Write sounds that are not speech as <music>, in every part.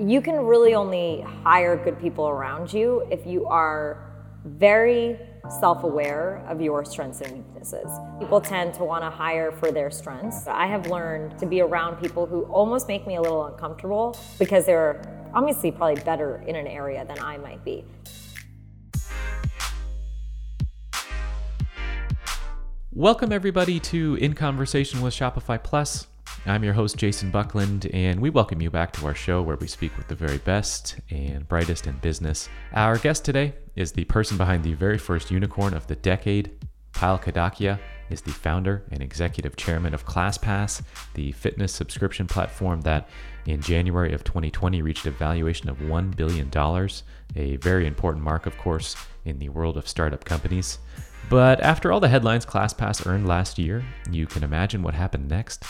you can really only hire good people around you if you are very self aware of your strengths and weaknesses. People tend to want to hire for their strengths. I have learned to be around people who almost make me a little uncomfortable because they're obviously probably better in an area than I might be. Welcome, everybody, to In Conversation with Shopify Plus. I'm your host, Jason Buckland, and we welcome you back to our show where we speak with the very best and brightest in business. Our guest today is the person behind the very first unicorn of the decade. Payal Kadakia is the founder and executive chairman of ClassPass, the fitness subscription platform that in January of 2020 reached a valuation of $1 billion, a very important mark, of course, in the world of startup companies. But after all the headlines ClassPass earned last year, you can imagine what happened next.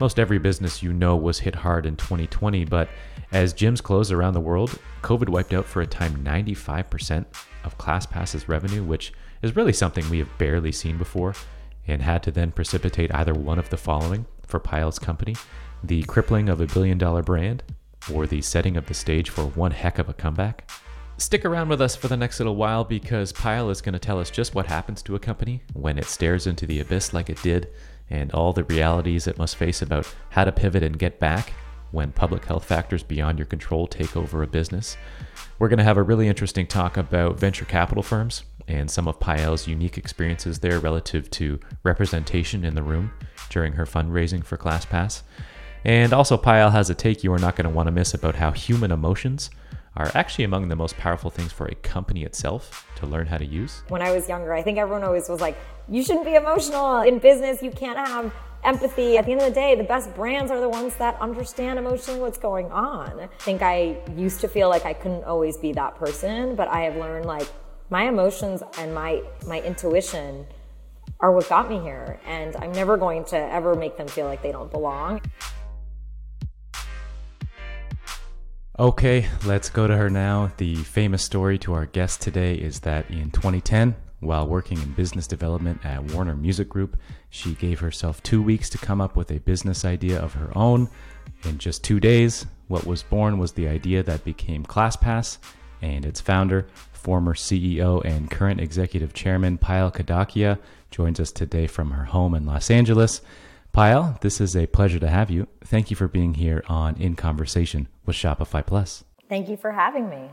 Most every business you know was hit hard in 2020, but as gyms closed around the world, COVID wiped out for a time 95% of ClassPass's revenue, which is really something we have barely seen before, and had to then precipitate either one of the following for Payal's company the crippling of a billion dollar brand, or the setting of the stage for one heck of a comeback. Stick around with us for the next little while because Payal is going to tell us just what happens to a company when it stares into the abyss like it did and all the realities it must face about how to pivot and get back when public health factors beyond your control take over a business. We're going to have a really interesting talk about venture capital firms and some of Payal's unique experiences there relative to representation in the room during her fundraising for ClassPass. And also, Payal has a take you are not going to want to miss about how human emotions are actually among the most powerful things for a company itself to learn how to use. When I was younger, I think everyone always was like, you shouldn't be emotional. In business, you can't have empathy. At the end of the day, the best brands are the ones that understand emotionally what's going on. I think I used to feel like I couldn't always be that person, but I have learned like my emotions and my my intuition are what got me here and I'm never going to ever make them feel like they don't belong. Okay, let's go to her now. The famous story to our guest today is that in 2010, while working in business development at Warner Music Group, she gave herself two weeks to come up with a business idea of her own. In just two days, what was born was the idea that became ClassPass, and its founder, former CEO and current executive chairman Payal Kadakia, joins us today from her home in Los Angeles. Payal, this is a pleasure to have you. Thank you for being here on In Conversation with Shopify Plus. Thank you for having me.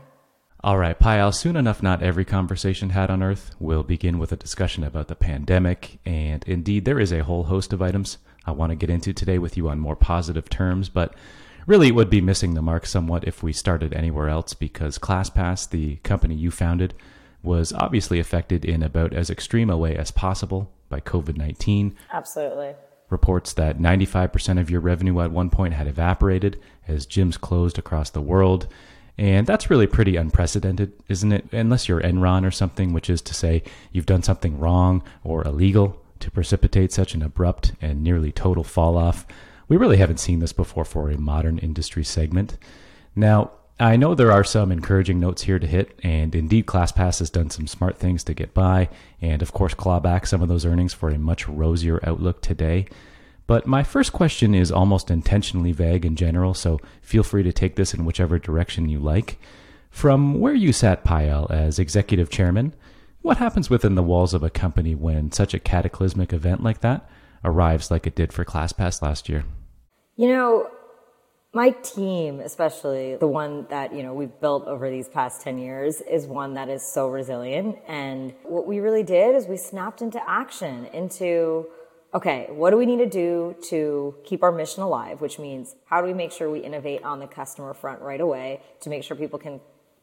All right, Payal, soon enough, not every conversation had on Earth will begin with a discussion about the pandemic. And indeed, there is a whole host of items I want to get into today with you on more positive terms. But really, it would be missing the mark somewhat if we started anywhere else because ClassPass, the company you founded, was obviously affected in about as extreme a way as possible by COVID 19. Absolutely reports that 95% of your revenue at one point had evaporated as gyms closed across the world. And that's really pretty unprecedented, isn't it? Unless you're Enron or something, which is to say you've done something wrong or illegal to precipitate such an abrupt and nearly total fall off. We really haven't seen this before for a modern industry segment. Now, I know there are some encouraging notes here to hit, and indeed, ClassPass has done some smart things to get by, and of course, claw back some of those earnings for a much rosier outlook today. But my first question is almost intentionally vague in general, so feel free to take this in whichever direction you like. From where you sat, Payal, as executive chairman, what happens within the walls of a company when such a cataclysmic event like that arrives like it did for ClassPass last year? You know, my team, especially the one that, you know, we've built over these past 10 years is one that is so resilient. And what we really did is we snapped into action into, okay, what do we need to do to keep our mission alive? Which means how do we make sure we innovate on the customer front right away to make sure people can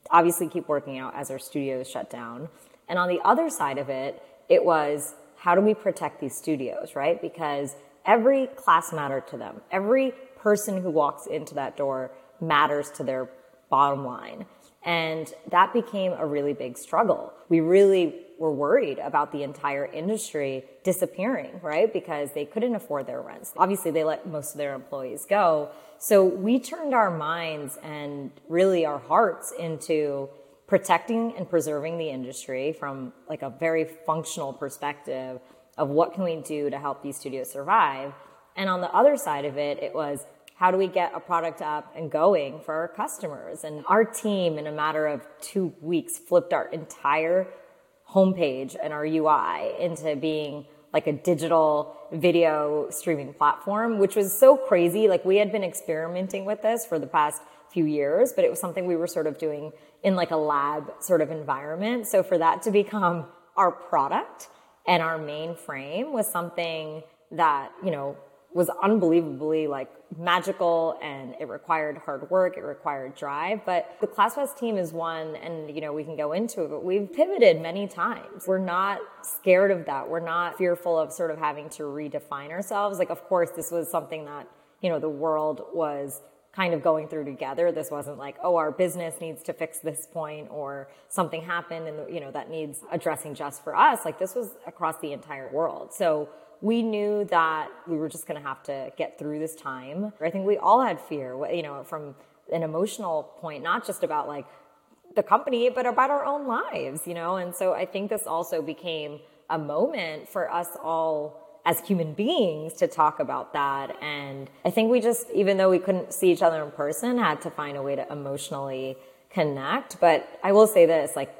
obviously keep working out as our studios shut down. And on the other side of it, it was how do we protect these studios, right? Because every class mattered to them. Every person who walks into that door matters to their bottom line. And that became a really big struggle. We really were worried about the entire industry disappearing, right? Because they couldn't afford their rents. Obviously, they let most of their employees go. So we turned our minds and really our hearts into protecting and preserving the industry from like a very functional perspective of what can we do to help these studios survive. And on the other side of it, it was how do we get a product up and going for our customers? And our team, in a matter of two weeks, flipped our entire homepage and our UI into being like a digital video streaming platform, which was so crazy. Like we had been experimenting with this for the past few years, but it was something we were sort of doing in like a lab sort of environment. So for that to become our product and our main frame was something that, you know, was unbelievably like magical and it required hard work, it required drive. But the ClassPass team is one, and you know, we can go into it, but we've pivoted many times. We're not scared of that. We're not fearful of sort of having to redefine ourselves. Like, of course, this was something that, you know, the world was kind of going through together. This wasn't like, oh, our business needs to fix this point or something happened and, you know, that needs addressing just for us. Like this was across the entire world. So we knew that we were just going to have to get through this time. I think we all had fear, you know, from an emotional point, not just about like the company, but about our own lives, you know? And so I think this also became a moment for us all as human beings to talk about that. And I think we just, even though we couldn't see each other in person, had to find a way to emotionally connect. But I will say this, like,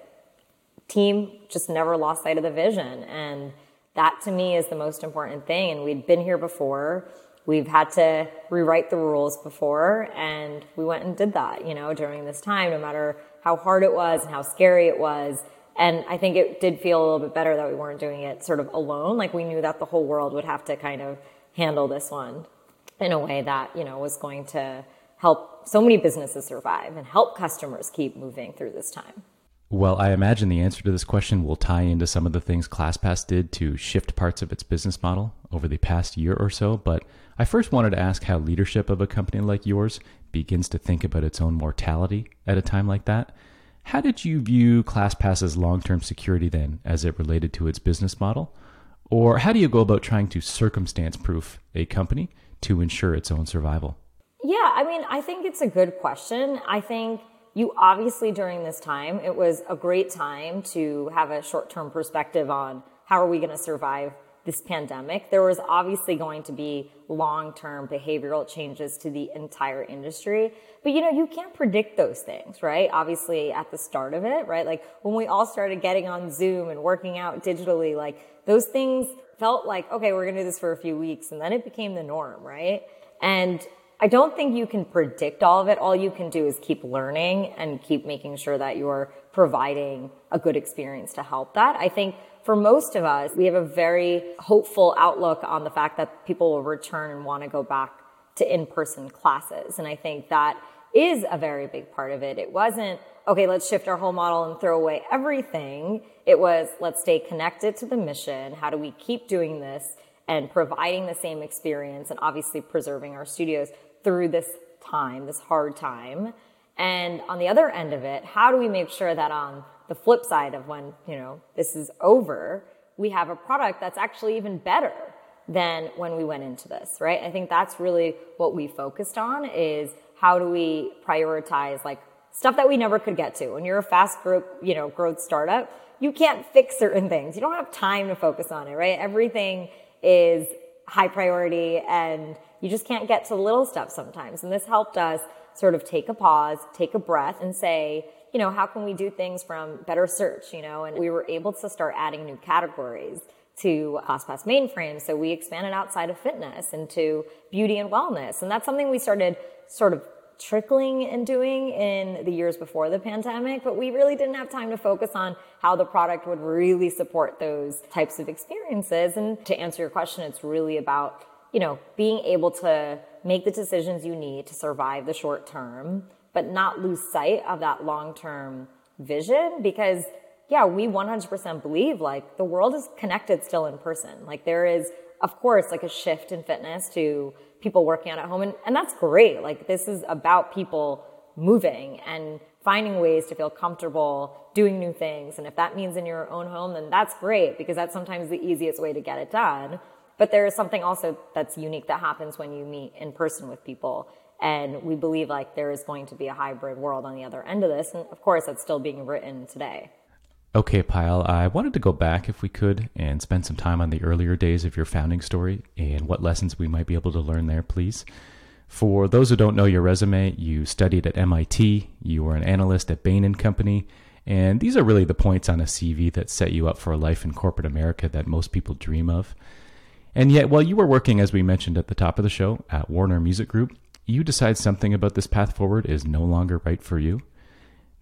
team just never lost sight of the vision. And that to me is the most important thing. And we'd been here before. We've had to rewrite the rules before, and we went and did that, you know, during this time, no matter how hard it was and how scary it was. And I think it did feel a little bit better that we weren't doing it sort of alone. Like we knew that the whole world would have to kind of handle this one in a way that, you know, was going to help so many businesses survive and help customers keep moving through this time. Well, I imagine the answer to this question will tie into some of the things ClassPass did to shift parts of its business model over the past year or so. But I first wanted to ask how leadership of a company like yours begins to think about its own mortality at a time like that. How did you view ClassPass's long term security then as it related to its business model? Or how do you go about trying to circumstance proof a company to ensure its own survival? Yeah, I mean, I think it's a good question. I think you obviously during this time, it was a great time to have a short term perspective on how are we going to survive this pandemic. There was obviously going to be long term behavioral changes to the entire industry. But you know, you can't predict those things, right? Obviously at the start of it, right? Like when we all started getting on Zoom and working out digitally, like those things felt like, okay, we're going to do this for a few weeks. And then it became the norm, right? And I don't think you can predict all of it. All you can do is keep learning and keep making sure that you're providing a good experience to help that. I think for most of us, we have a very hopeful outlook on the fact that people will return and want to go back to in-person classes. And I think that is a very big part of it. It wasn't, okay, let's shift our whole model and throw away everything. It was, let's stay connected to the mission. How do we keep doing this and providing the same experience and obviously preserving our studios through this time, this hard time. And on the other end of it, how do we make sure that on the flip side of when, you know, this is over, we have a product that's actually even better than when we went into this, right? I think that's really what we focused on is how do we prioritize like stuff that we never could get to. When you're a fast group, you know, growth startup, you can't fix certain things. You don't have time to focus on it, right? Everything is high priority and you just can't get to the little stuff sometimes. And this helped us sort of take a pause, take a breath and say, you know, how can we do things from better search, you know, and we were able to start adding new categories to ClassPass mainframe. So we expanded outside of fitness into beauty and wellness. And that's something we started sort of trickling and doing in the years before the pandemic, but we really didn't have time to focus on how the product would really support those types of experiences. And to answer your question, it's really about, you know, being able to make the decisions you need to survive the short term, but not lose sight of that long term vision because yeah, we 100% believe like the world is connected still in person. Like there is, of course, like a shift in fitness to people working out at home. And, and that's great. Like this is about people moving and finding ways to feel comfortable doing new things. And if that means in your own home, then that's great because that's sometimes the easiest way to get it done. But there is something also that's unique that happens when you meet in person with people. And we believe like there is going to be a hybrid world on the other end of this. And of course, that's still being written today. Okay, Payal, I wanted to go back if we could and spend some time on the earlier days of your founding story and what lessons we might be able to learn there, please. For those who don't know your resume, you studied at MIT, you were an analyst at Bain Company, and these are really the points on a CV that set you up for a life in corporate America that most people dream of. And yet, while you were working, as we mentioned at the top of the show, at Warner Music Group, you decide something about this path forward is no longer right for you.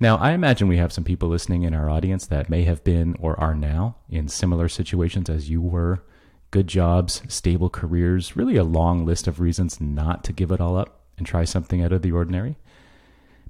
Now, I imagine we have some people listening in our audience that may have been or are now in similar situations as you were good jobs, stable careers, really a long list of reasons not to give it all up and try something out of the ordinary.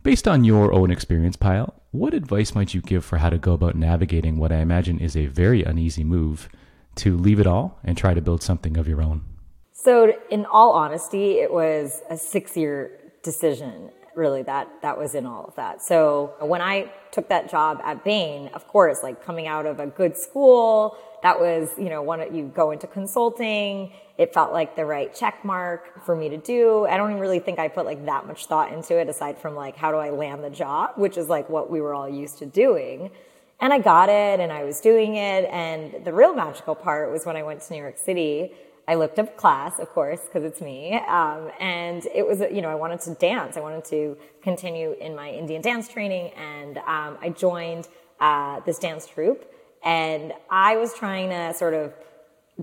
Based on your own experience, Payal, what advice might you give for how to go about navigating what I imagine is a very uneasy move to leave it all and try to build something of your own? So, in all honesty, it was a six year decision really that that was in all of that. So when I took that job at Bain, of course, like coming out of a good school, that was, you know, one you go into consulting. It felt like the right check mark for me to do. I don't even really think I put like that much thought into it aside from like how do I land the job, which is like what we were all used to doing. And I got it and I was doing it. And the real magical part was when I went to New York City I looked up class, of course, because it's me. Um, and it was, you know, I wanted to dance. I wanted to continue in my Indian dance training. And um, I joined uh, this dance troupe. And I was trying to sort of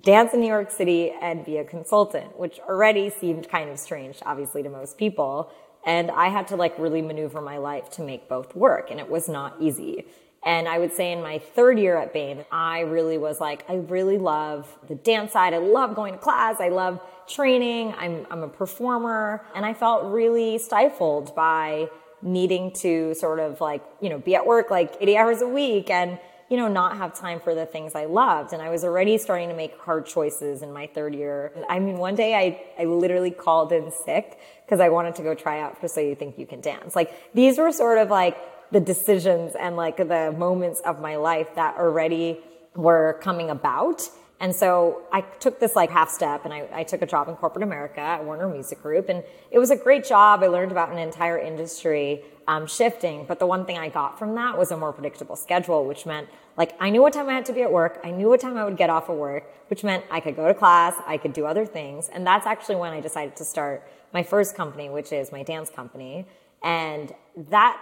dance in New York City and be a consultant, which already seemed kind of strange, obviously, to most people. And I had to like really maneuver my life to make both work. And it was not easy. And I would say in my third year at Bain, I really was like, I really love the dance side. I love going to class. I love training. I'm, I'm a performer. And I felt really stifled by needing to sort of like, you know, be at work like 80 hours a week and, you know, not have time for the things I loved. And I was already starting to make hard choices in my third year. I mean, one day I, I literally called in sick because I wanted to go try out for So You Think You Can Dance. Like these were sort of like, the decisions and like the moments of my life that already were coming about. And so I took this like half step and I, I, took a job in corporate America at Warner Music Group. And it was a great job. I learned about an entire industry um, shifting. But the one thing I got from that was a more predictable schedule, which meant like I knew what time I had to be at work. I knew what time I would get off of work, which meant I could go to class. I could do other things. And that's actually when I decided to start my first company, which is my dance company. And that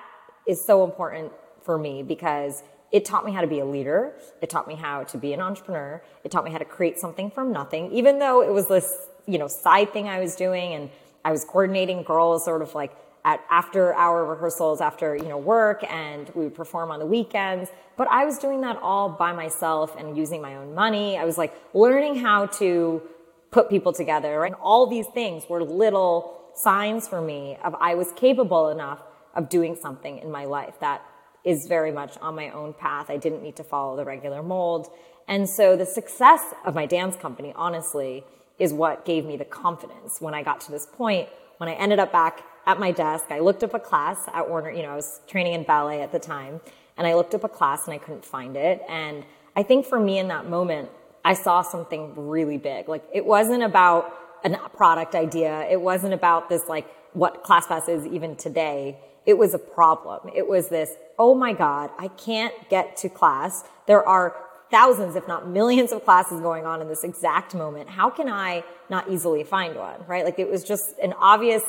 is so important for me because it taught me how to be a leader. It taught me how to be an entrepreneur. It taught me how to create something from nothing, even though it was this, you know, side thing I was doing and I was coordinating girls sort of like at after hour rehearsals after, you know, work and we would perform on the weekends. But I was doing that all by myself and using my own money. I was like learning how to put people together and all these things were little signs for me of I was capable enough of doing something in my life that is very much on my own path. I didn't need to follow the regular mold. And so the success of my dance company, honestly, is what gave me the confidence when I got to this point. When I ended up back at my desk, I looked up a class at Warner, you know, I was training in ballet at the time, and I looked up a class and I couldn't find it. And I think for me in that moment, I saw something really big. Like it wasn't about a product idea. It wasn't about this like what ClassPass is even today. It was a problem. It was this, oh my God, I can't get to class. There are thousands, if not millions of classes going on in this exact moment. How can I not easily find one, right? Like it was just an obvious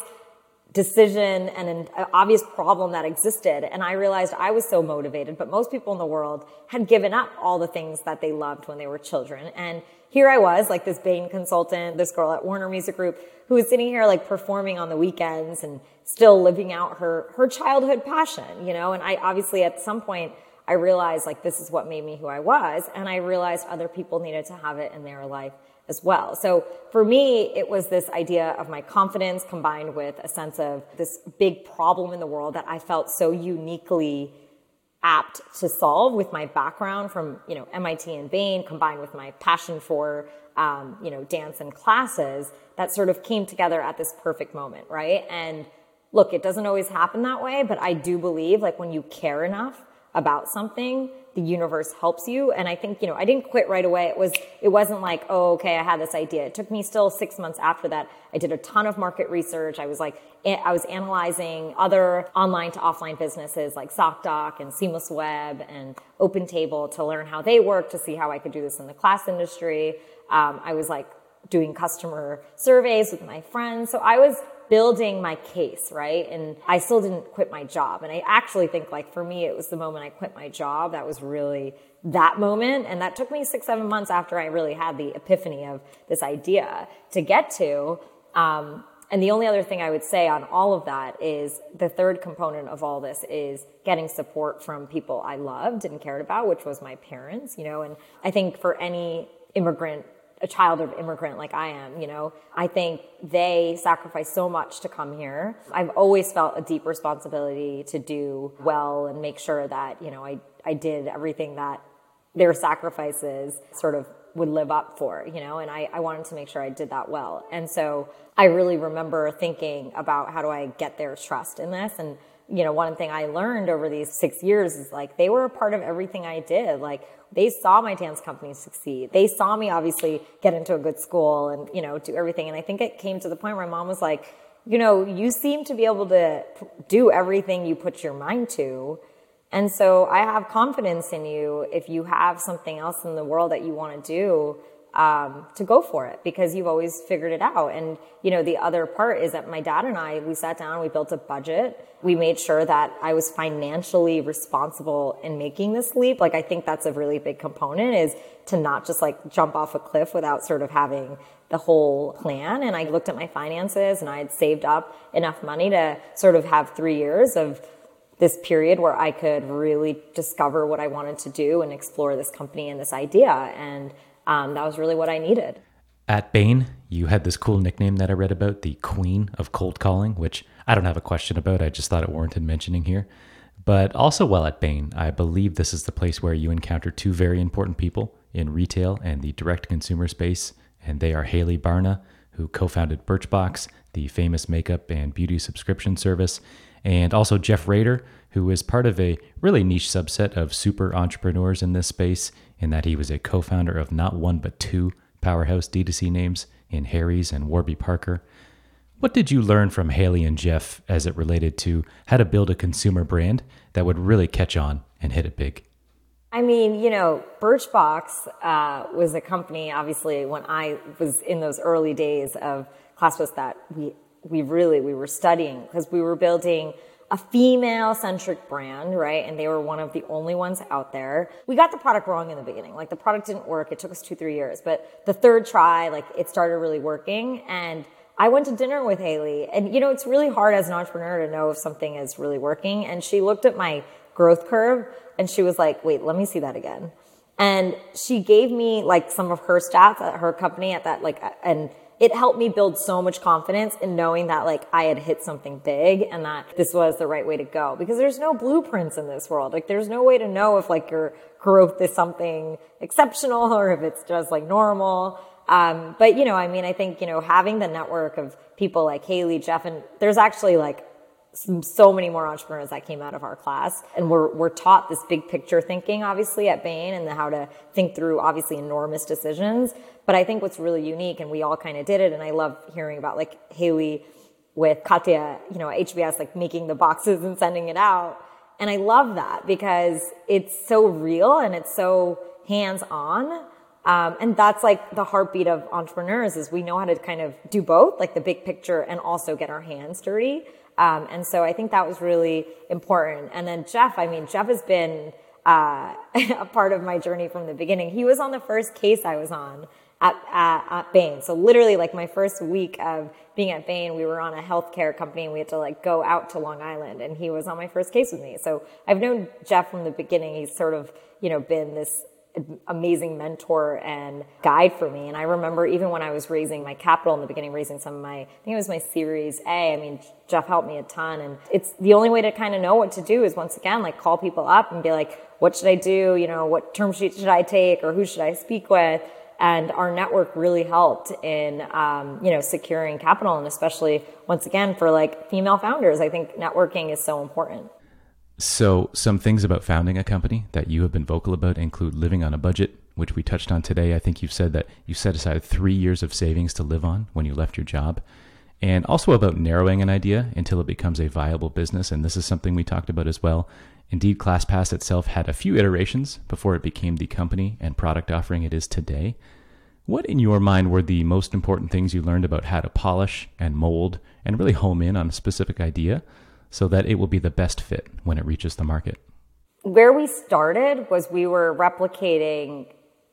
decision and an obvious problem that existed. And I realized I was so motivated, but most people in the world had given up all the things that they loved when they were children. And here I was, like this Bain consultant, this girl at Warner Music Group, who was sitting here like performing on the weekends and still living out her her childhood passion, you know. And I obviously at some point I realized like this is what made me who I was, and I realized other people needed to have it in their life as well. So for me, it was this idea of my confidence combined with a sense of this big problem in the world that I felt so uniquely apt to solve with my background from you know MIT and Bain combined with my passion for um, you know dance and classes that sort of came together at this perfect moment right and look it doesn't always happen that way but I do believe like when you care enough about something the universe helps you. And I think you know I didn't quit right away. It was it wasn't like oh okay I had this idea. It took me still 6 months after that. I did a ton of market research. I was like I was analyzing other online to offline businesses like ZocDoc and Seamless Web and OpenTable to learn how they work, to see how I could do this in the class industry. Um, I was like doing customer surveys with my friends. So I was building my case, right? And I still didn't quit my job. And I actually think like for me, it was the moment I quit my job that was really that moment. And that took me six, seven months after I really had the epiphany of this idea to get to. Um, and the only other thing I would say on all of that is the third component of all this is getting support from people I loved and cared about, which was my parents, you know, and I think for any immigrant a child of immigrant like I am, you know, I think they sacrifice so much to come here. I've always felt a deep responsibility to do well and make sure that, you know, I, I did everything that their sacrifices sort of would live up for, you know, and I, I wanted to make sure I did that well. And so I really remember thinking about how do I get their trust in this and you know, one thing I learned over these six years is like they were a part of everything I did. Like they saw my dance company succeed. They saw me obviously get into a good school and, you know, do everything. And I think it came to the point where my mom was like, you know, you seem to be able to do everything you put your mind to. And so I have confidence in you if you have something else in the world that you want to do um, to go for it because you've always figured it out. And, you know, the other part is that my dad and I, we sat down, we built a budget. We made sure that I was financially responsible in making this leap. Like, I think that's a really big component is to not just like jump off a cliff without sort of having the whole plan. And I looked at my finances and I had saved up enough money to sort of have three years of this period where I could really discover what I wanted to do and explore this company and this idea. And um, that was really what I needed. At Bain, you had this cool nickname that I read about, the Queen of Cold Calling, which I don't have a question about. I just thought it warranted mentioning here. But also, while at Bain, I believe this is the place where you encounter two very important people in retail and the direct consumer space, and they are Hayley Barna, who co founded Birchbox, the famous makeup and beauty subscription service, and also Jeff Raider, who is part of a really niche subset of super entrepreneurs in this space in that he was a co founder of not one but two powerhouse D2C names in Harry's and Warby Parker. What did you learn from Hayley and Jeff as it related to how to build a consumer brand that would really catch on and hit it big? I mean, you know, Birchbox uh, was a company, obviously, when I was in those early days of ClassPass that we, we really, we were studying because we were building a female centric brand, right? And they were one of the only ones out there. We got the product wrong in the beginning. Like the product didn't work. It took us two, three years, but the third try, like it started really working. And I went to dinner with Hayley and you know, it's really hard as an entrepreneur to know if something is really working. And she looked at my growth curve and she was like, wait, let me see that again. And she gave me like some of her stats at her company at that, like, and it helped me build so much confidence in knowing that like I had hit something big and that this was the right way to go because there's no blueprints in this world. Like there's no way to know if like your growth is something exceptional or if it's just like normal. Um, but you know, I mean, I think, you know, having the network of people like Hayley, Jeff, and there's actually like so many more entrepreneurs that came out of our class. And we're, we're taught this big picture thinking obviously at bain and the, how to think through obviously enormous decisions. But i think what's really unique and we all kind of did it and i love hearing about like hayley with katia you know hbs like making the boxes and sending it out. And i love that because it's so real and it's so hands on um, and that's like the heartbeat of entrepreneurs is we know how to kind of do both like the big picture and also get our hands dirty um, and so I think that was really important. And then Jeff, I mean, Jeff has been uh, <laughs> a part of my journey from the beginning. He was on the first case I was on at, at, at Bain. So literally like my first week of being at Bain, we were on a healthcare company and we had to like go out to Long Island and he was on my first case with me. So I've known Jeff from the beginning. He's sort of, you know, been this amazing mentor and guide for me. And I remember even when I was raising my capital in the beginning, raising some of my, I think it was my Series A. I mean, Jeff helped me a ton. And it's the only way to kind of know what to do is once again, like call people up and be like, what should I do? You know, what term sheet should I take or who should I speak with? And our network really helped in, um, you know, securing capital and especially once again for like female founders. I think networking is so important. So, some things about founding a company that you have been vocal about include living on a budget, which we touched on today. I think you've said that you set aside three years of savings to live on when you left your job, and also about narrowing an idea until it becomes a viable business. And this is something we talked about as well. Indeed, ClassPass itself had a few iterations before it became the company and product offering it is today. What, in your mind, were the most important things you learned about how to polish and mold and really home in on a specific idea so that it will be the best fit when it reaches the market? Where we started was we were replicating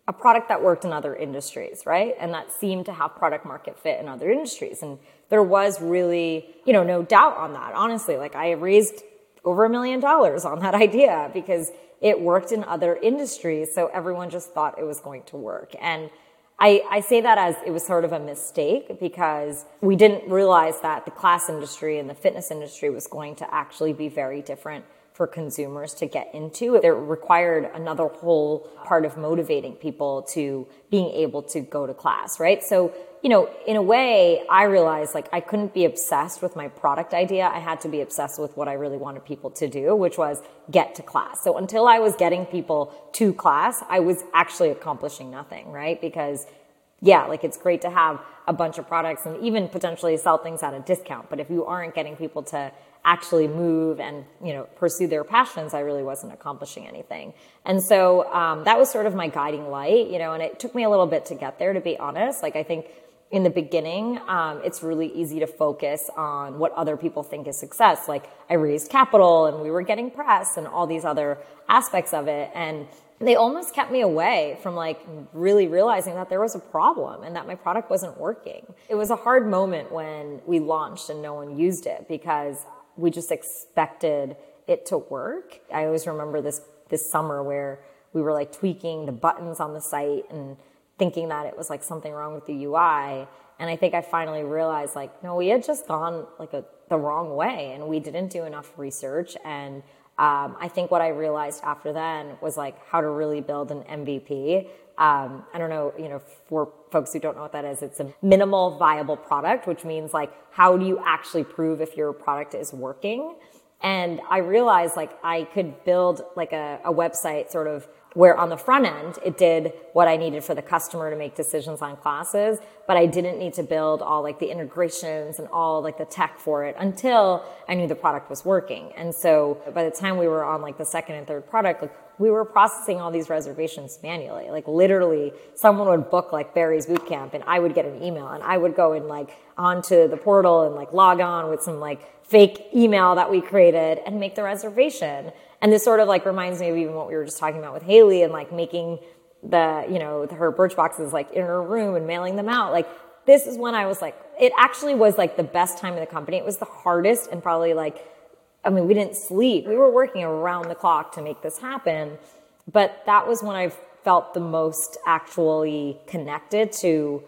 a product that worked in other industries, right? And that seemed to have product market fit in other industries. And there was really, you know, no doubt on that. Honestly, like I raised over a million dollars on that <laughs> idea because it worked in other industries. So everyone just thought it was going to work. And I, I say that as it was sort of a mistake because we didn't realize that the class industry and the fitness industry was going to actually be very different for consumers to get into. It required another whole part of motivating people to being able to go to class, right? So, you know, in a way, I realized like I couldn't be obsessed with my product idea. I had to be obsessed with what I really wanted people to do, which was get to class. So until I was getting people to class, I was actually accomplishing nothing, right? Because yeah, like it's great to have a bunch of products and even potentially sell things at a discount. But if you aren't getting people to actually move and you know pursue their passions i really wasn't accomplishing anything. And so um, that was sort of my guiding light you know and it took me a little bit to get there to be honest. Like i think in the beginning um, it's really easy to focus on what other people think is success. Like i raised capital and we were getting press and all these other aspects of it. And they almost kept me away from like really realizing that there was a problem and that my product wasn't working. It was a hard moment when we launched and no one used it because we just expected it to work. I always remember this this summer where we were like tweaking the buttons on the site and thinking that it was like something wrong with the UI. And I think I finally realized like, no, we had just gone like a, the wrong way and we didn't do enough research. And um, I think what I realized after then was like how to really build an MVP. Um, I don't know, you know, for folks who don't know what that is, it's a minimal viable product, which means like, how do you actually prove if your product is working? And I realized like I could build like a, a website sort of where on the front end it did what I needed for the customer to make decisions on classes, but I didn't need to build all like the integrations and all like the tech for it until I knew the product was working. And so by the time we were on like the second and third product, like we were processing all these reservations manually. Like literally someone would book like Barry's boot camp and I would get an email and I would go and like onto the portal and like log on with some like fake email that we created and make the reservation. And this sort of like reminds me of even what we were just talking about with Hayley and like making the, you know, her birch boxes like in her room and mailing them out. Like this is when I was like, it actually was like the best time in the company. It was the hardest and probably like, I mean, we didn't sleep. We were working around the clock to make this happen. But that was when I felt the most actually connected to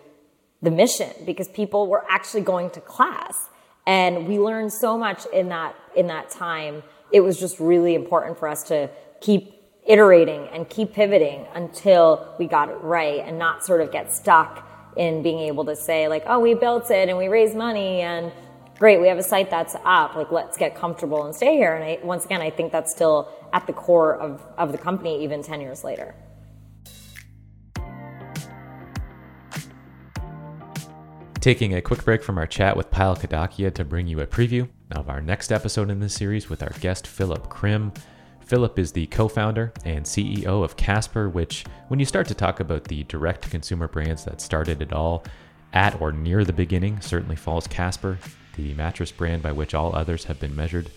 the mission because people were actually going to class. And we learned so much in that, in that time it was just really important for us to keep iterating and keep pivoting until we got it right and not sort of get stuck in being able to say like oh we built it and we raised money and great we have a site that's up. Like let's get comfortable and stay here. And I, once again i think that's still at the core of, of the company even 10 years later Taking a quick break from our chat with Payal Kadakia to bring you a preview of our next episode in this series with our guest Philip Krim. Philip is the co founder and CEO of Casper, which, when you start to talk about the direct consumer brands that started it all, at or near the beginning certainly falls Casper, the mattress brand by which all others have been measured.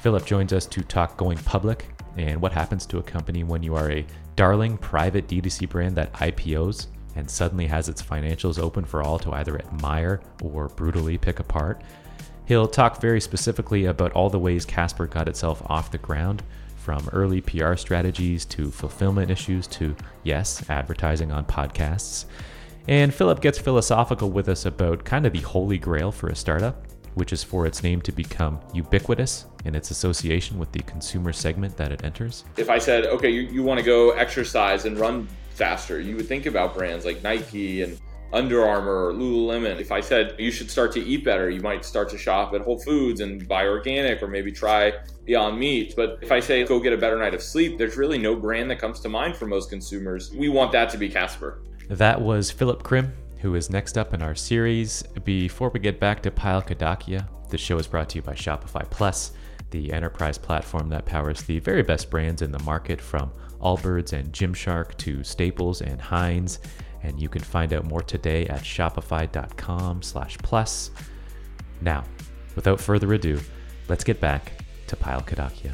Philip joins us to talk going public and what happens to a company when you are a darling private D2C brand that IPOs and suddenly has its financials open for all to either admire or brutally pick apart. He'll talk very specifically about all the ways Casper got itself off the ground, from early PR strategies to fulfillment issues to, yes, advertising on podcasts. And Philip gets philosophical with us about kind of the holy grail for a startup, which is for its name to become ubiquitous in its association with the consumer segment that it enters. If I said, okay, you, you want to go exercise and run faster. You would think about brands like Nike and Under Armour or Lululemon. If I said you should start to eat better, you might start to shop at Whole Foods and buy organic or maybe try Beyond Meat. But if I say go get a better night of sleep, there's really no brand that comes to mind for most consumers. We want that to be Casper. That was Philip Krim, who is next up in our series. Before we get back to Payal Kadakia, the show is brought to you by Shopify Plus, the enterprise platform that powers the very best brands in the market from Allbirds and Gymshark to Staples and Heinz. and you can find out more today at shopify.com slash plus. Now, without further ado, let's get back to Payal Kadakia.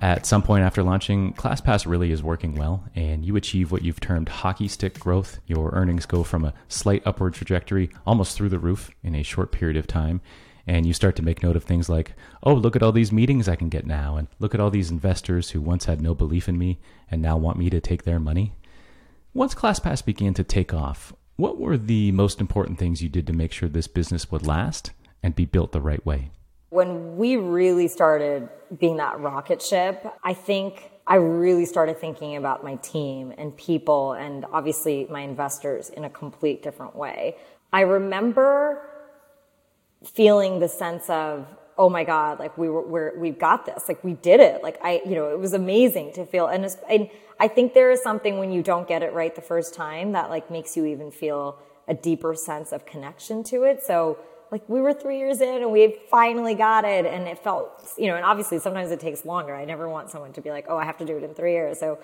At some point after launching, ClassPass really is working well, and you achieve what you've termed hockey stick growth. Your earnings go from a slight upward trajectory almost through the roof in a short period of time, and you start to make note of things like, oh, look at all these meetings I can get now, and look at all these investors who once had no belief in me and now want me to take their money. Once ClassPass began to take off, what were the most important things you did to make sure this business would last and be built the right way? When we really started being that rocket ship, I think I really started thinking about my team and people and obviously my investors in a complete different way. I remember feeling the sense of, oh my God, like we were, we're, we've got this. Like we did it. Like I, you know, it was amazing to feel. And, and I think there is something when you don't get it right the first time that like makes you even feel a deeper sense of connection to it. So like we were three years in and we finally got it and it felt you know and obviously sometimes it takes longer i never want someone to be like oh i have to do it in three years so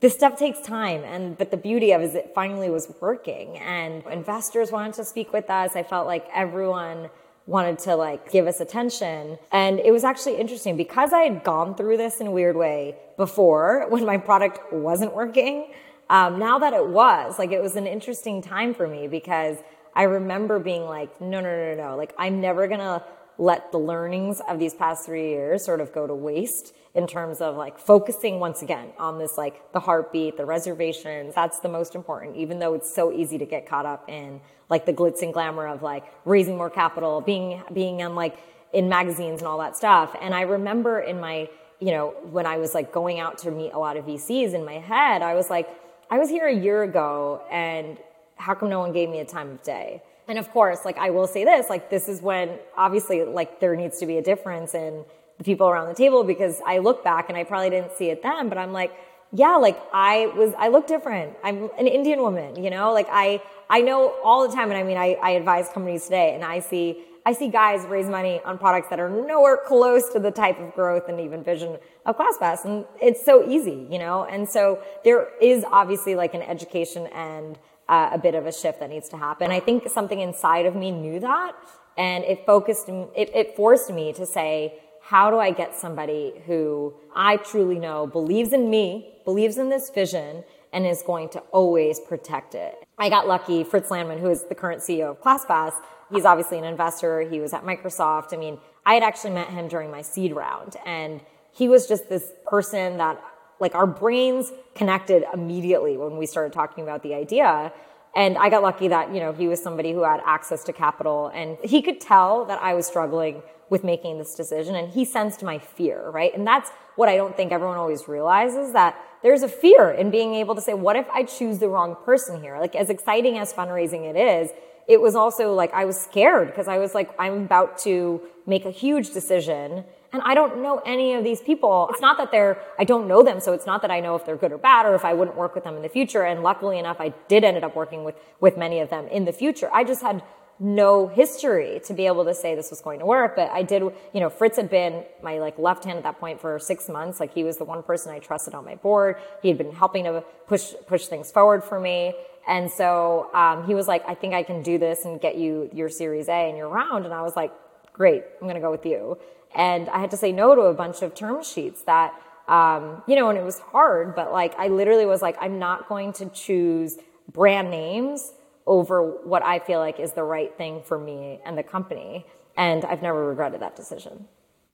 this stuff takes time and but the beauty of it is it finally was working and investors wanted to speak with us i felt like everyone wanted to like give us attention. And it was actually interesting because i had gone through this in a weird way before <laughs> when my product wasn't working. Um, now that it was like it was an interesting time for me because I remember being like, no, no, no, no, like I'm never gonna let the learnings of these past three years sort of go to waste in terms of like focusing once again on this like the heartbeat, the reservations. That's the most important, even though it's so easy to get caught up in like the glitz and glamour of like raising more capital, being being on like in magazines and all that stuff. And I remember in my, you know, when I was like going out to meet a lot of VCs in my head, I was like, I was here a year ago and how come no one gave me a time of day? And of course, like I will say this, like this is when obviously like there needs to be a difference in the people around the table because I look back and I probably didn't see it then, but I'm like, yeah, like I was, I look different. I'm an Indian woman, you know, like I, I know all the time. And I mean, I, I advise companies today and I see, I see guys raise money on products that are nowhere close to the type of growth and even vision of ClassPass. And it's so easy, you know? And so there is obviously like an education and uh, a bit of a shift that needs to happen. I think something inside of me knew that, and it focused, it, it forced me to say, how do I get somebody who I truly know believes in me, believes in this vision, and is going to always protect it? I got lucky. Fritz Lanman, who is the current CEO of ClassPass, he's obviously an investor. He was at Microsoft. I mean, I had actually met him during my seed round, and he was just this person that like our brains connected immediately when we started talking about the idea. And I got lucky that, you know, he was somebody who had access to capital and he could tell that I was struggling with making this decision and he sensed my fear, right? And that's what I don't think everyone always realizes that there's a fear in being able to say, what if I choose the wrong person here? Like as exciting as fundraising it is, it was also like I was scared because I was like, I'm about to make a huge decision and I don't know any of these people. It's not that they're, I don't know them, so it's not that I know if they're good or bad or if I wouldn't work with them in the future. And luckily enough, I did end up working with, with many of them in the future. I just had no history to be able to say this was going to work. But I did, you know, Fritz had been my like left hand at that point for six months. Like he was the one person I trusted on my board. He had been helping to push, push things forward for me. And so um, he was like, I think I can do this and get you your Series A and your round. And I was like, great, I'm going to go with you. And I had to say no to a bunch of term sheets that, um, you know, and it was hard, but like I literally was like, I'm not going to choose brand names over what I feel like is the right thing for me and the company. And I've never regretted that decision.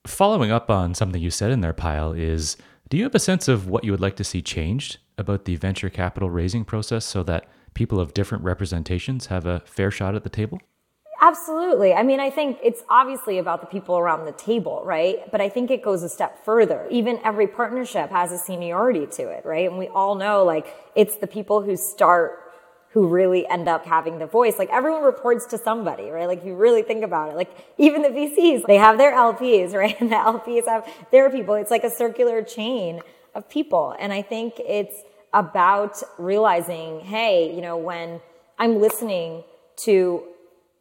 Following up on something you said in there, Payal, is do you have a sense of what you would like to see changed about the venture capital raising process so that people of different representations have a fair shot at the table? Absolutely. I mean, I think it's obviously about the people around the table, right? But I think it goes a step further. Even every partnership has a seniority to it, right? And we all know like it's the people who start who really end up having the voice. Like everyone reports to somebody, right? Like you really think about it, like even the VCs, they have their LPs, <laughs> right? And the LPs have their people. It's like a circular chain of people. And I think it's about realizing, hey, you know, when I'm listening to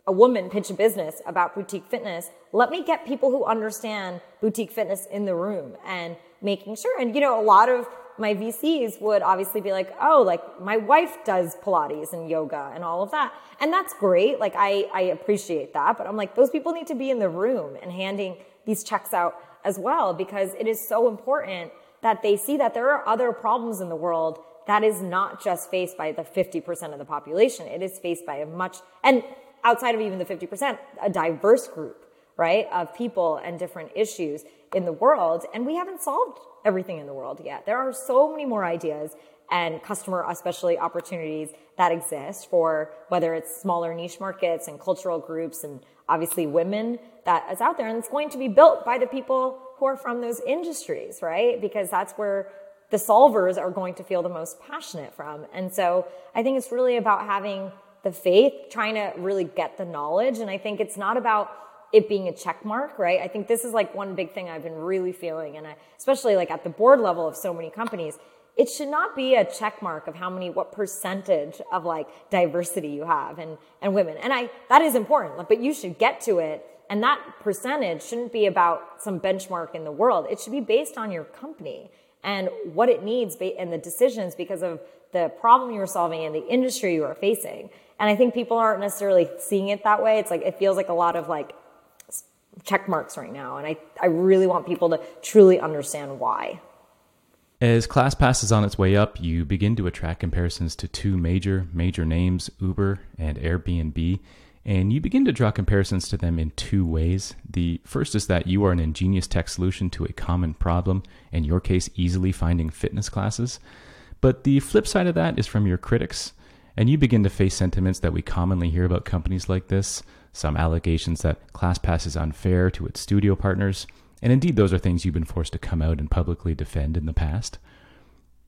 a woman pitch a business about boutique fitness, let me get people who understand boutique fitness in the room and making sure. And, you know, a lot of my VCs would obviously be like, oh, like my wife does Pilates and yoga and all of that. And that's great. Like I, I appreciate that. But I'm like, those people need to be in the room and handing these checks out as well because it is so important that they see that there are other problems in the world that is not just faced by the 50% of the population. It is faced by a much, and outside of even the 50%, a diverse group, right, of people and different issues in the world. And we haven't solved everything in the world yet. There are so many more ideas and customer, especially opportunities that exist for whether it's smaller niche markets and cultural groups and obviously women that is out there. And it's going to be built by the people who are from those industries, right? Because that's where the solvers are going to feel the most passionate from. And so I think it's really about having the faith, trying to really get the knowledge. And I think it's not about it being a check mark, right? I think this is like one big thing I've been really feeling, and I, especially like at the board level of so many companies, it should not be a check mark of how many, what percentage of like diversity you have and, and women. And I, that is important, but you should get to it. And that percentage shouldn't be about some benchmark in the world. It should be based on your company and what it needs and the decisions because of the problem you're solving and the industry you are facing. And I think people aren't necessarily seeing it that way. It's like, it feels like a lot of like check marks right now. And I, I really want people to truly understand why. As ClassPass is on its way up, you begin to attract comparisons to two major, major names, Uber and Airbnb. And you begin to draw comparisons to them in two ways. The first is that you are an ingenious tech solution to a common problem, in your case, easily finding fitness classes. But the flip side of that is from your critics, and you begin to face sentiments that we commonly hear about companies like this some allegations that ClassPass is unfair to its studio partners, and indeed those are things you've been forced to come out and publicly defend in the past.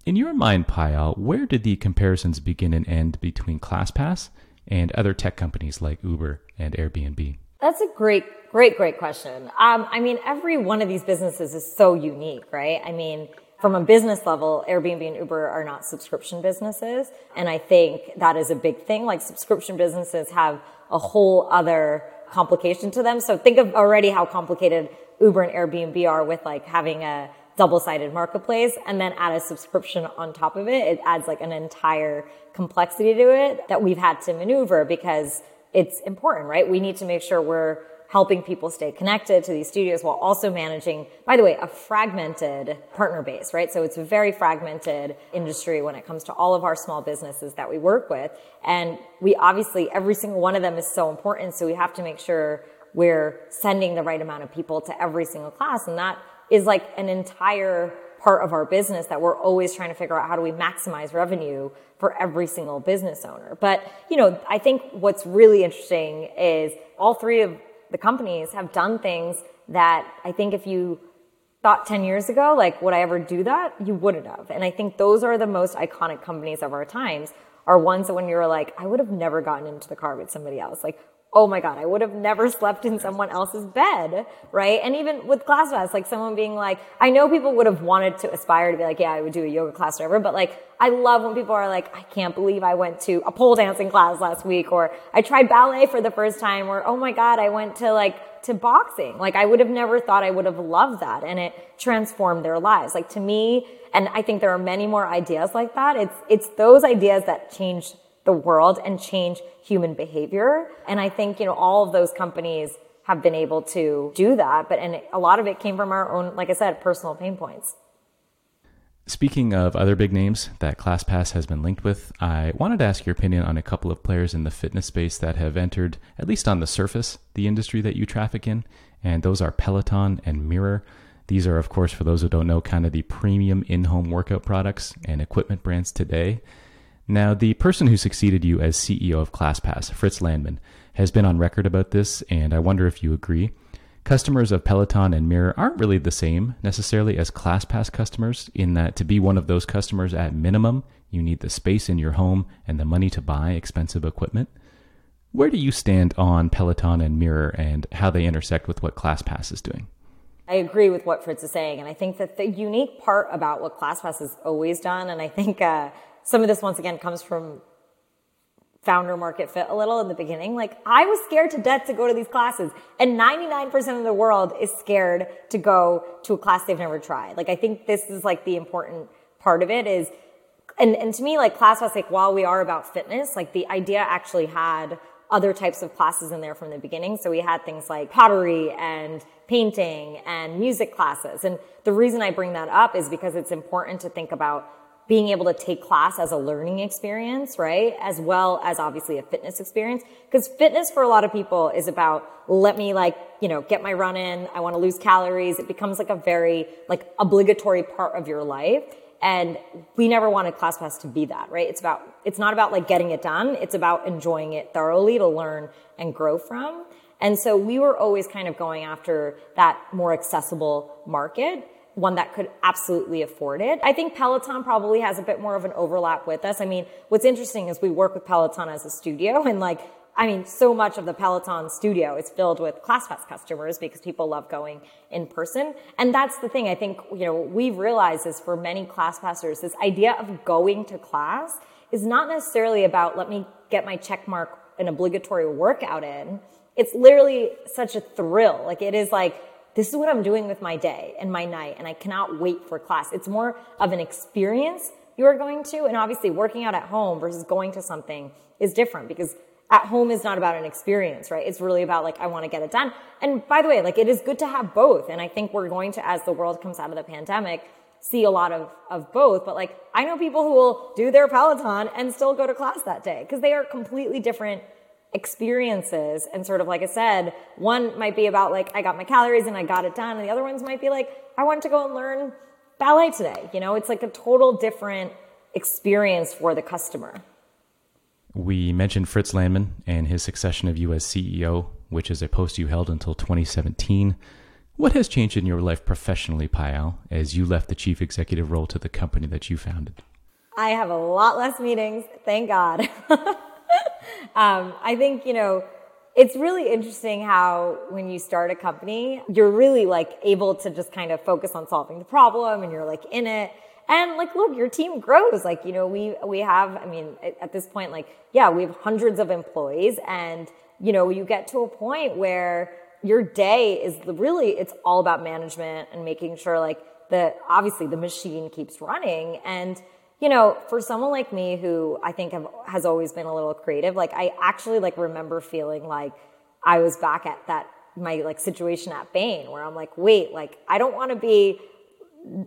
In your mind, Payal, where did the comparisons begin and end between ClassPass and other tech companies like Uber and Airbnb? That's a great, great, great question. Um, I mean, every one of these businesses is so unique, right? I mean, from a business level, Airbnb and Uber are not subscription businesses. And I think that is a big thing. Like subscription businesses have a whole other complication to them. So think of already how complicated Uber and Airbnb are with like having a double-sided marketplace and then add a subscription on top of it. It adds like an entire complexity to it that we've had to maneuver because it's important, right? We need to make sure we're helping people stay connected to these studios while also managing, by the way, a fragmented partner base, right? So it's a very fragmented industry when it comes to all of our small businesses that we work with. And we obviously, every single one of them is so important. So we have to make sure we're sending the right amount of people to every single class. And that is like an entire part of our business that we're always trying to figure out how do we maximize revenue for every single business owner. But, you know, I think what's really interesting is all three of the companies have done things that I think if you thought 10 years ago, like, would I ever do that? You wouldn't have. And I think those are the most iconic companies of our times are ones that when you're like, I would have never gotten into the car with somebody else. Like, oh my God, I would have never slept in someone else's bed, right? And even with ClassPass, like someone being like, I know people would have wanted to aspire to be like, yeah, I would do a yoga class or whatever, but like, I love when people are like, I can't believe I went to a pole dancing class last week, or I tried ballet for the first time, or oh my God, I went to like, to boxing. Like I would have never thought I would have loved that. And it transformed their lives. Like to me, and I think there are many more ideas like that. It's, it's those ideas that change the world and change human behavior. And I think, you know, all of those companies have been able to do that. But, and a lot of it came from our own, like I said, personal pain points. Speaking of other big names that ClassPass has been linked with, I wanted to ask your opinion on a couple of players in the fitness space that have entered, at least on the surface, the industry that you traffic in. And those are Peloton and Mirror. These are, of course, for those who don't know, kind of the premium in home workout products and equipment brands today. Now, the person who succeeded you as CEO of ClassPass, Fritz Lanman, has been on record about this, and I wonder if you agree. Customers of Peloton and Mirror aren't really the same necessarily as ClassPass customers, in that to be one of those customers at minimum, you need the space in your home and the money to buy expensive equipment. Where do you stand on Peloton and Mirror and how they intersect with what ClassPass is doing? I agree with what Fritz is saying, and I think that the unique part about what ClassPass has always done, and I think uh, some of this once again comes from founder market fit a little in the beginning. Like I was scared to death to go to these classes and 99% of the world is scared to go to a class they've never tried. Like I think this is like the important part of it is, and, and to me, like class was like while we are about fitness, like the idea actually had other types of classes in there from the beginning. So we had things like pottery and painting and music classes. And the reason I bring that up is because it's important to think about being able to take class as a learning experience, right? As well as obviously a fitness experience. Because fitness for a lot of people is about, let me like, you know, get my run in. I want to lose calories. It becomes like a very like obligatory part of your life. And we never wanted ClassPass to be that, right? It's about, it's not about like getting it done. It's about enjoying it thoroughly to learn and grow from. And so we were always kind of going after that more accessible market, one that could absolutely afford it. I think Peloton probably has a bit more of an overlap with us. I mean, what's interesting is we work with Peloton as a studio and like I mean, so much of the Peloton studio is filled with ClassPass customers because people love going in person. And that's the thing I think, you know, we've realized is for many ClassPassers, this idea of going to class is not necessarily about let me get my check mark an obligatory workout in. It's literally such a thrill. Like it is like, this is what I'm doing with my day and my night, and I cannot wait for class. It's more of an experience you are going to, and obviously working out at home versus going to something is different because at home is not about an experience, right? It's really about like, I want to get it done. And by the way, like it is good to have both. And I think we're going to, as the world comes out of the pandemic, see a lot of, of both. But like, I know people who will do their Peloton and still go to class that day because they are completely different experiences. And sort of like I said, one might be about like, I got my calories and I got it done. And the other ones might be like, I want to go and learn ballet today. You know, it's like a total different experience for the customer. We mentioned Fritz Lanman and his succession of you as CEO, which is a post you held until 2017. What has changed in your life professionally, Payal, as you left the chief executive role to the company that you founded? I have a lot less meetings, thank God. <laughs> <laughs> um, I think, you know, it's really interesting how when you start a company, you're really like able to just kind of focus on solving the problem and you're like in it. And like, look, your team grows. Like, you know, we, we have, I mean, at this point, like, yeah, we have hundreds of employees and, you know, you get to a point where your day is really, it's all about management and making sure like that obviously the machine keeps running. And, you know, for someone like me who I think have, has always been a little creative, like I actually like remember feeling like I was back at that, my like situation at Bain where I'm like, wait, like I don't want to be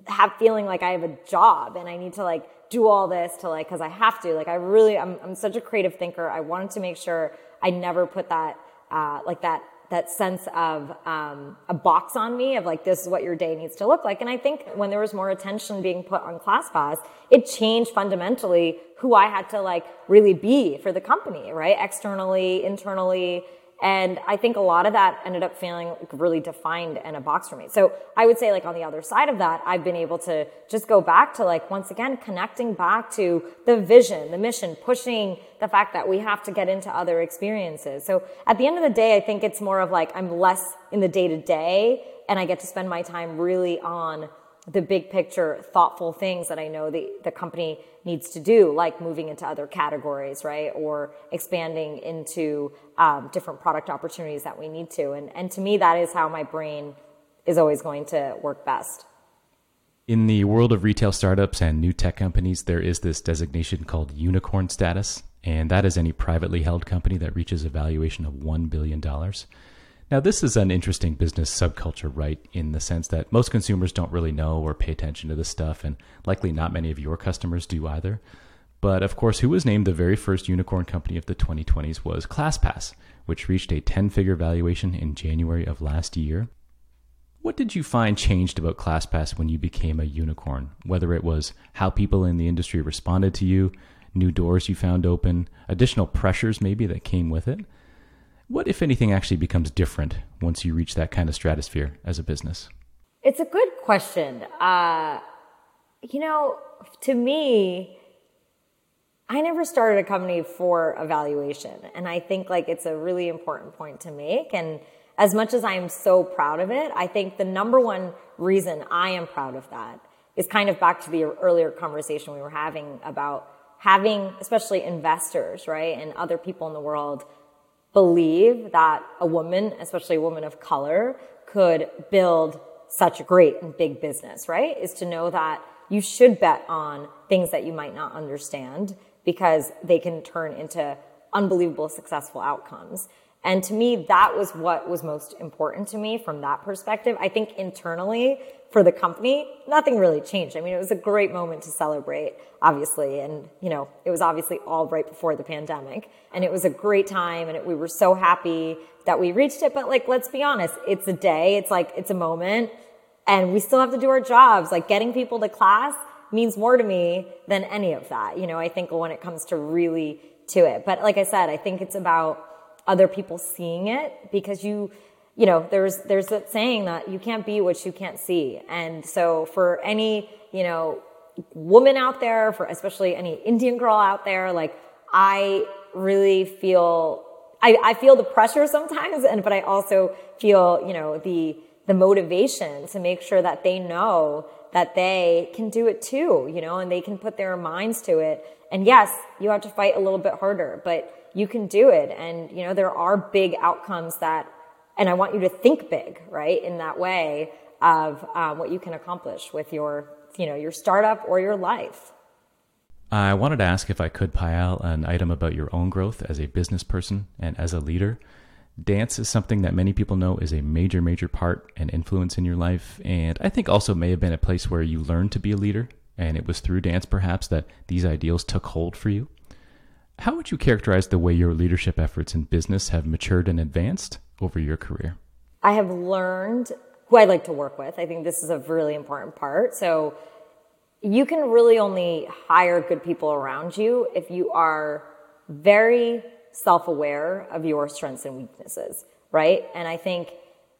have feeling like I have a job and I need to like do all this to like, cause I have to. Like I really, I'm, I'm such a creative thinker. I wanted to make sure I never put that, uh, like that, that sense of um, a box on me of like this is what your day needs to look like. And i think when there was more attention being put on class classpass it changed fundamentally who i had to like really be for the company right? Externally internally and I think a lot of that ended up feeling really defined in a box for me. So I would say like on the other side of that, I've been able to just go back to like once again connecting back to the vision, the mission, pushing the fact that we have to get into other experiences. So at the end of the day, I think it's more of like I'm less in the day to day and I get to spend my time really on the big picture, thoughtful things that I know the, the company needs to do, like moving into other categories, right? Or expanding into um, different product opportunities that we need to. And, and to me, that is how my brain is always going to work best. In the world of retail startups and new tech companies, there is this designation called unicorn status, and that is any privately held company that reaches a valuation of $1 billion. Now, this is an interesting business subculture, right? In the sense that most consumers don't really know or pay attention to this stuff, and likely not many of your customers do either. But of course, who was named the very first unicorn company of the 2020s was ClassPass, which reached a 10 figure valuation in January of last year. What did you find changed about ClassPass when you became a unicorn? Whether it was how people in the industry responded to you, new doors you found open, additional pressures maybe that came with it? What, if anything, actually becomes different once you reach that kind of stratosphere as a business? It's a good question. Uh, you know, to me, I never started a company for evaluation. And I think like it's a really important point to make. And as much as I am so proud of it, I think the number one reason I am proud of that is kind of back to the earlier conversation we were having about having, especially investors, right? And other people in the world believe that a woman, especially a woman of color, could build such a great and big business, right? Is to know that you should bet on things that you might not understand because they can turn into unbelievable successful outcomes. And to me, that was what was most important to me from that perspective. I think internally for the company, nothing really changed. I mean, it was a great moment to celebrate, obviously. And, you know, it was obviously all right before the pandemic. And it was a great time. And it, we were so happy that we reached it. But like, let's be honest, it's a day. It's like, it's a moment and we still have to do our jobs. Like getting people to class means more to me than any of that. You know, I think when it comes to really to it. But like I said, I think it's about other people seeing it because you you know there's there's that saying that you can't be what you can't see and so for any you know woman out there for especially any indian girl out there like i really feel i, I feel the pressure sometimes and but i also feel you know the the motivation to make sure that they know that they can do it too you know and they can put their minds to it and yes you have to fight a little bit harder but you can do it. And, you know, there are big outcomes that, and I want you to think big, right? In that way of um, what you can accomplish with your, you know, your startup or your life. I wanted to ask if I could, Payal, an item about your own growth as a business person and as a leader. Dance is something that many people know is a major, major part and influence in your life. And I think also may have been a place where you learned to be a leader. And it was through dance, perhaps, that these ideals took hold for you. How would you characterize the way your leadership efforts in business have matured and advanced over your career? I have learned who I like to work with. I think this is a really important part. So you can really only hire good people around you if you are very self aware of your strengths and weaknesses, right? And I think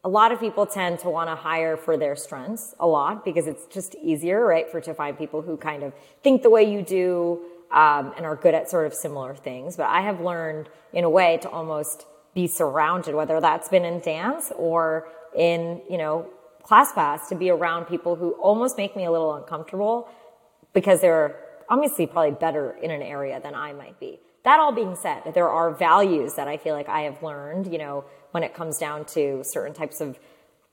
a lot of people tend to want to hire for their strengths a lot because it's just easier, right? For to find people who kind of think the way you do, um, and are good at sort of similar things. But I have learned in a way to almost be surrounded, whether that's been in dance or in, you know, class ClassPass, to be around people who almost make me a little uncomfortable because they're obviously probably better in an area than I might be. That all being said, there are values that I feel like I have learned, you know, when it comes down to certain types of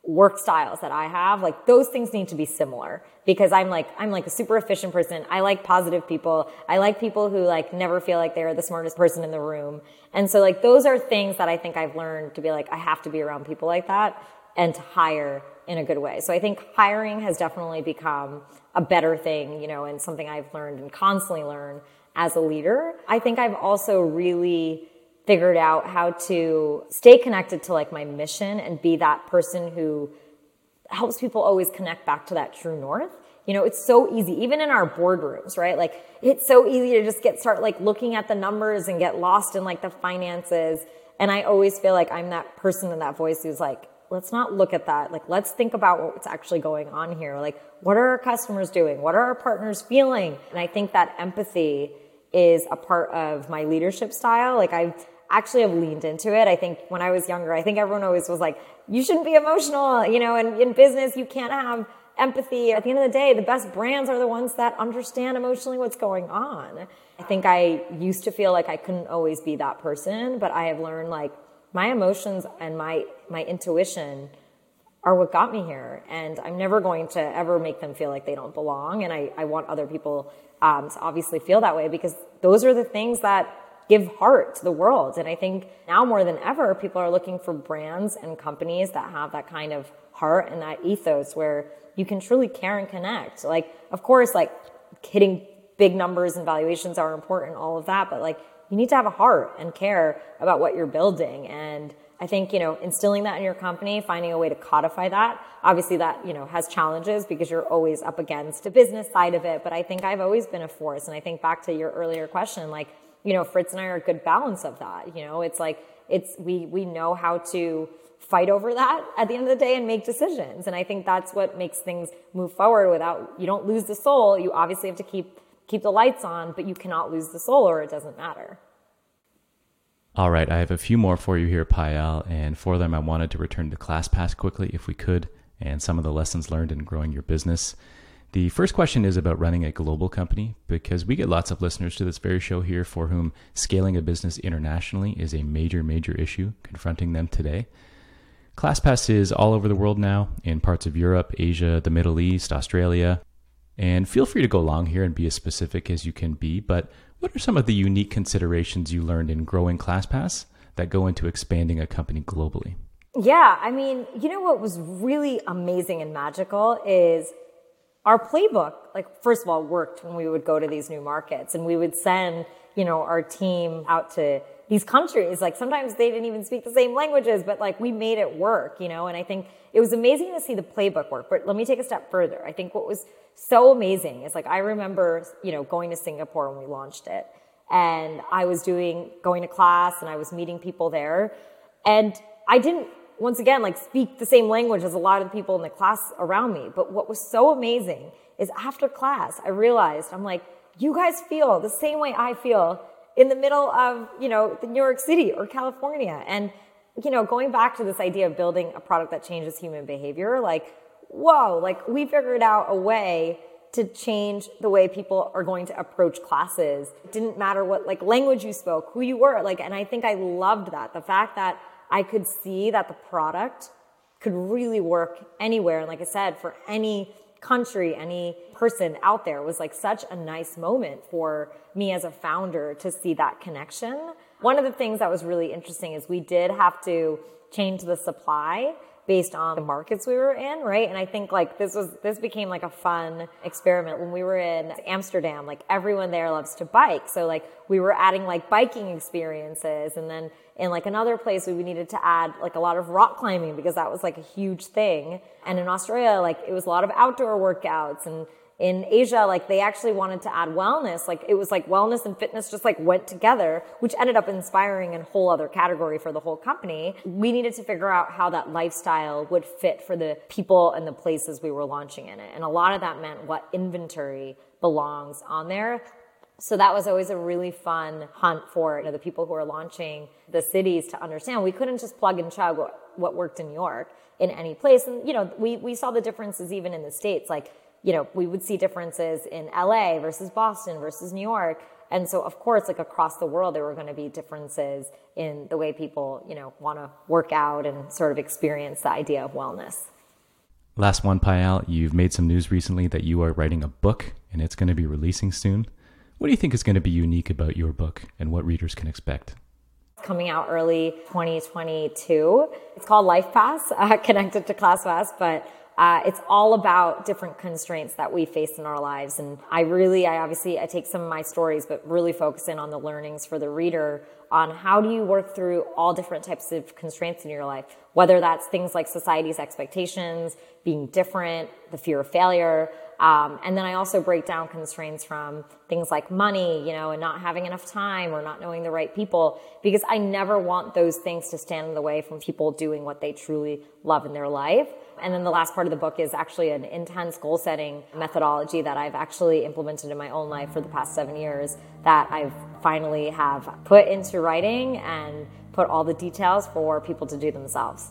work styles that I have, like those things need to be similar because I'm like, I'm like a super efficient person. I like positive people. I like people who like never feel like they're the smartest person in the room. And so like those are things that I think I've learned to be like, I have to be around people like that and to hire in a good way. So I think hiring has definitely become a better thing, you know, and something I've learned and constantly learn as a leader. I think I've also really figured out how to stay connected to like my mission and be that person who helps people always connect back to that true north. You know, it's so easy, even in our boardrooms, right? Like, it's so easy to just get start like looking at the numbers and get lost in like the finances. And I always feel like I'm that person in that voice who's like, let's not look at that. Like, let's think about what's actually going on here. Like, what are our customers doing? What are our partners feeling? And I think that empathy is a part of my leadership style. Like, I actually have leaned into it. I think when I was younger, I think everyone always was like, you shouldn't be emotional, you know, and in business, you can't have empathy. At the end of the day, the best brands are the ones that understand emotionally what's going on. I think I used to feel like I couldn't always be that person, but I have learned like my emotions and my, my intuition are what got me here. And I'm never going to ever make them feel like they don't belong. And I, I want other people um, to obviously feel that way because those are the things that give heart to the world. And I think now more than ever, people are looking for brands and companies that have that kind of heart and that ethos where you can truly care and connect. Like, of course, like hitting big numbers and valuations are important, all of that, but like you need to have a heart and care about what you're building. And I think, you know, instilling that in your company, finding a way to codify that. Obviously that, you know, has challenges because you're always up against the business side of it. But I think I've always been a force. And I think back to your earlier question, like you know, Fritz and I are a good balance of that. You know, it's like, it's, we, we know how to fight over that at the end of the day and make decisions. And I think that's what makes things move forward without, you don't lose the soul. You obviously have to keep, keep the lights on, but you cannot lose the soul or it doesn't matter. All right, I have a few more for you here, Payal, and for them I wanted to return to ClassPass quickly if we could, and some of the lessons learned in growing your business. The first question is about running a global company because we get lots of listeners to this very show here for whom scaling a business internationally is a major, major issue confronting them today. ClassPass is all over the world now in parts of Europe, Asia, the Middle East, Australia. And feel free to go along here and be as specific as you can be, but what are some of the unique considerations you learned in growing ClassPass that go into expanding a company globally? Yeah, I mean, you know what was really amazing and magical is our playbook, like, first of all, worked when we would go to these new markets and we would send, you know, our team out to these countries. Like, sometimes they didn't even speak the same languages, but like, we made it work, you know, and I think it was amazing to see the playbook work. But let me take a step further. I think what was so amazing is like, I remember, you know, going to Singapore when we launched it and I was doing, going to class and I was meeting people there and I didn't once again, like speak the same language as a lot of the people in the class around me. But what was so amazing is after class, I realized I'm like, you guys feel the same way I feel in the middle of, you know, New York City or California. And, you know, going back to this idea of building a product that changes human behavior, like, whoa, like we figured out a way to change the way people are going to approach classes. It didn't matter what like language you spoke, who you were, like, and I think I loved that. The fact that I could see that the product could really work anywhere. And like I said, for any country, any person out there was like such a nice moment for me as a founder to see that connection. One of the things that was really interesting is we did have to change the supply based on the markets we were in, right? And I think like this was this became like a fun experiment when we were in Amsterdam. Like everyone there loves to bike, so like we were adding like biking experiences, and then in like another place we needed to add like a lot of rock climbing because that was like a huge thing. And in Australia, like it was a lot of outdoor workouts and in Asia, like they actually wanted to add wellness. Like it was like wellness and fitness just like went together, which ended up inspiring a whole other category for the whole company. We needed to figure out how that lifestyle would fit for the people and the places we were launching in it. And a lot of that meant what inventory belongs on there. So that was always a really fun hunt for you know, the people who are launching the cities to understand. We couldn't just plug and chug what, worked in New York in any place. And, you know, we, we saw the differences even in the States. Like you know, we would see differences in LA versus Boston versus New York. And so, of course, like across the world, there were going to be differences in the way people, you know, want to work out and sort of experience the idea of wellness. Last one, Payal, you've made some news recently that you are writing a book and it's going to be releasing soon. What do you think is going to be unique about your book and what readers can expect? Coming out early 2022. It's called Life Pass, <laughs> uh, connected to ClassPass, but uh, it's all about different constraints that we face in our lives. And I really, I obviously, I take some of my stories, but really focus in on the learnings for the reader on how do you work through all different types of constraints in your life, whether that's things like society's expectations, being different, the fear of failure. Um, and then I also break down constraints from things like money, you know, and not having enough time or not knowing the right people, because I never want those things to stand in the way from people doing what they truly love in their life. And then the last part of the book is actually an intense goal setting methodology that I've actually implemented in my own life for the past seven years that I've finally have put into writing and put all the details for people to do themselves.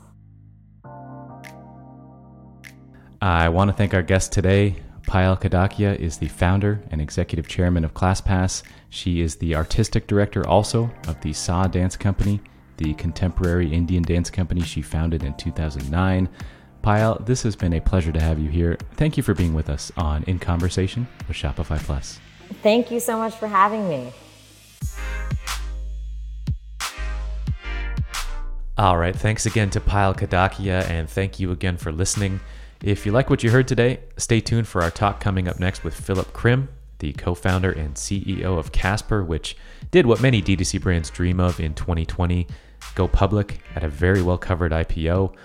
I want to thank our guest today. Payal Kadakia is the founder and executive chairman of ClassPass. She is the artistic director also of the Sa Dance Company, the contemporary Indian dance company she founded in 2009. Payal, this has been a pleasure to have you here. Thank you for being with us on In Conversation with Shopify Plus. Thank you so much for having me. All right. Thanks again to Payal Kadakia, and thank you again for listening. If you like what you heard today, stay tuned for our talk coming up next with Philip Krim, the co founder and CEO of Casper, which did what many D2C brands dream of in 2020 go public at a very well covered IPO.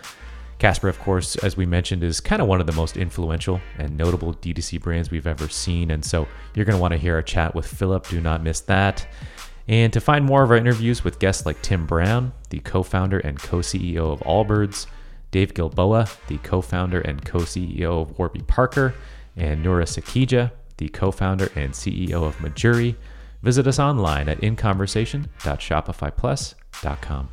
Casper, of course, as we mentioned, is kind of one of the most influential and notable D2C brands we've ever seen. And so you're going to want to hear our chat with Philip. Do not miss that. And to find more of our interviews with guests like Tim Brown, the co founder and co CEO of Allbirds, Dave Gilboa, the co founder and co CEO of Warby Parker, and Noura Sakkijha, the co founder and CEO of Mejuri, visit us online at inconversation.shopifyplus.com.